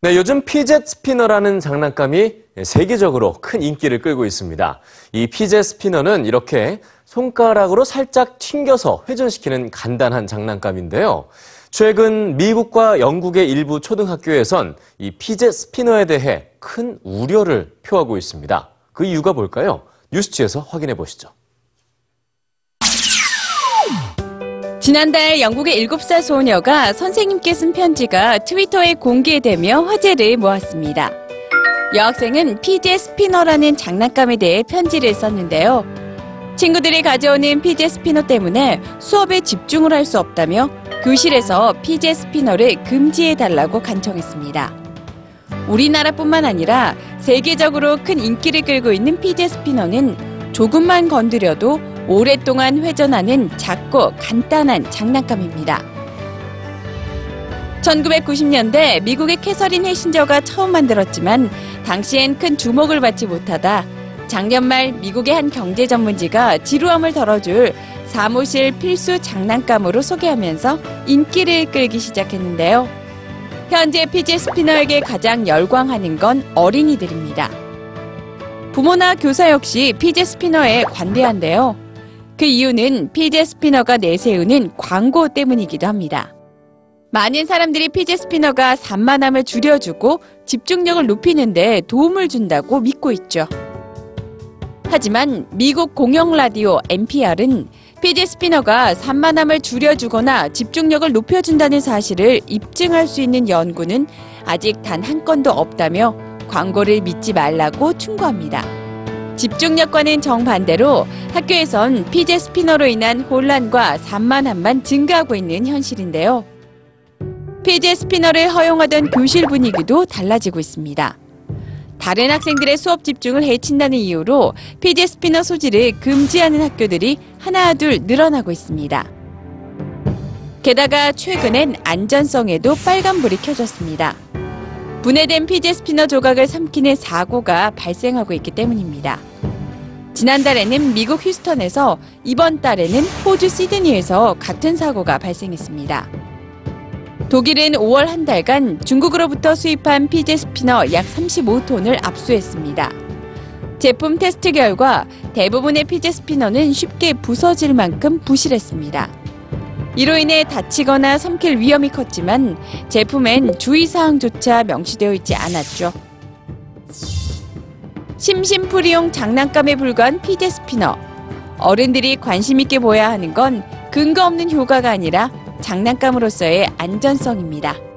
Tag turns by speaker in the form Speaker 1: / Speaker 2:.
Speaker 1: 네, 요즘 피젯 스피너라는 장난감이 세계적으로 큰 인기를 끌고 있습니다. 이 피젯 스피너는 이렇게 손가락으로 살짝 튕겨서 회전시키는 간단한 장난감인데요. 최근 미국과 영국의 일부 초등학교에선 이 피젯 스피너에 대해 큰 우려를 표하고 있습니다. 그 이유가 뭘까요? 뉴스G에서 확인해 보시죠.
Speaker 2: 지난달 영국의 7살 소녀가 선생님께 쓴 편지가 트위터에 공개되며 화제를 모았습니다. 여학생은 피젯 스피너라는 장난감에 대해 편지를 썼는데요. 친구들이 가져오는 피젯 스피너 때문에 수업에 집중을 할 수 없다며 교실에서 피젯 스피너를 금지해달라고 간청했습니다. 우리나라뿐만 아니라 세계적으로 큰 인기를 끌고 있는 피젯 스피너는 조금만 건드려도 오랫동안 회전하는 작고 간단한 장난감입니다. 1990년대 미국의 캐서린 해신저가 처음 만들었지만 당시엔 큰 주목을 받지 못하다 작년 말 미국의 한 경제 전문지가 지루함을 덜어줄 사무실 필수 장난감으로 소개하면서 인기를 끌기 시작했는데요. 현재 피지 스피너에게 가장 열광하는 건 어린이들입니다. 부모나 교사 역시 피지 스피너에 관대한데요. 그 이유는 피제 스피너가 내세우는 광고 때문이기도 합니다. 많은 사람들이 피제 스피너가 산만함을 줄여주고 집중력을 높이는데 도움을 준다고 믿고 있죠. 하지만 미국 공영 라디오 NPR은 피제 스피너가 산만함을 줄여주거나 집중력을 높여준다는 사실을 입증할 수 있는 연구는 아직 단 한 건도 없다며 광고를 믿지 말라고 충고합니다. 집중력과는 정반대로 학교에선 피제 스피너로 인한 혼란과 산만함만 증가하고 있는 현실인데요. 피젯 스피너를 허용하던 교실 분위기도 달라지고 있습니다. 다른 학생들의 수업 집중을 해친다는 이유로 피젯 스피너 소지를 금지하는 학교들이 하나둘 늘어나고 있습니다. 게다가 최근엔 안전성에도 빨간불이 켜졌습니다. 분해된 피젯 스피너 조각을 삼키는 사고가 발생하고 있기 때문입니다. 지난달에는 미국 휴스턴에서 이번 달에는 호주 시드니에서 같은 사고가 발생했습니다. 독일은 5월 한 달간 중국으로부터 수입한 피젯 스피너 약 35톤을 압수했습니다. 제품 테스트 결과 대부분의 피젯 스피너는 쉽게 부서질 만큼 부실했습니다. 이로 인해 다치거나 삼킬 위험이 컸지만 제품엔 주의사항조차 명시되어 있지 않았죠. 심심풀이용 장난감에 불과한 피젯 스피너. 어른들이 관심 있게 보아야 하는 건 근거 없는 효과가 아니라 장난감으로서의 안전성입니다.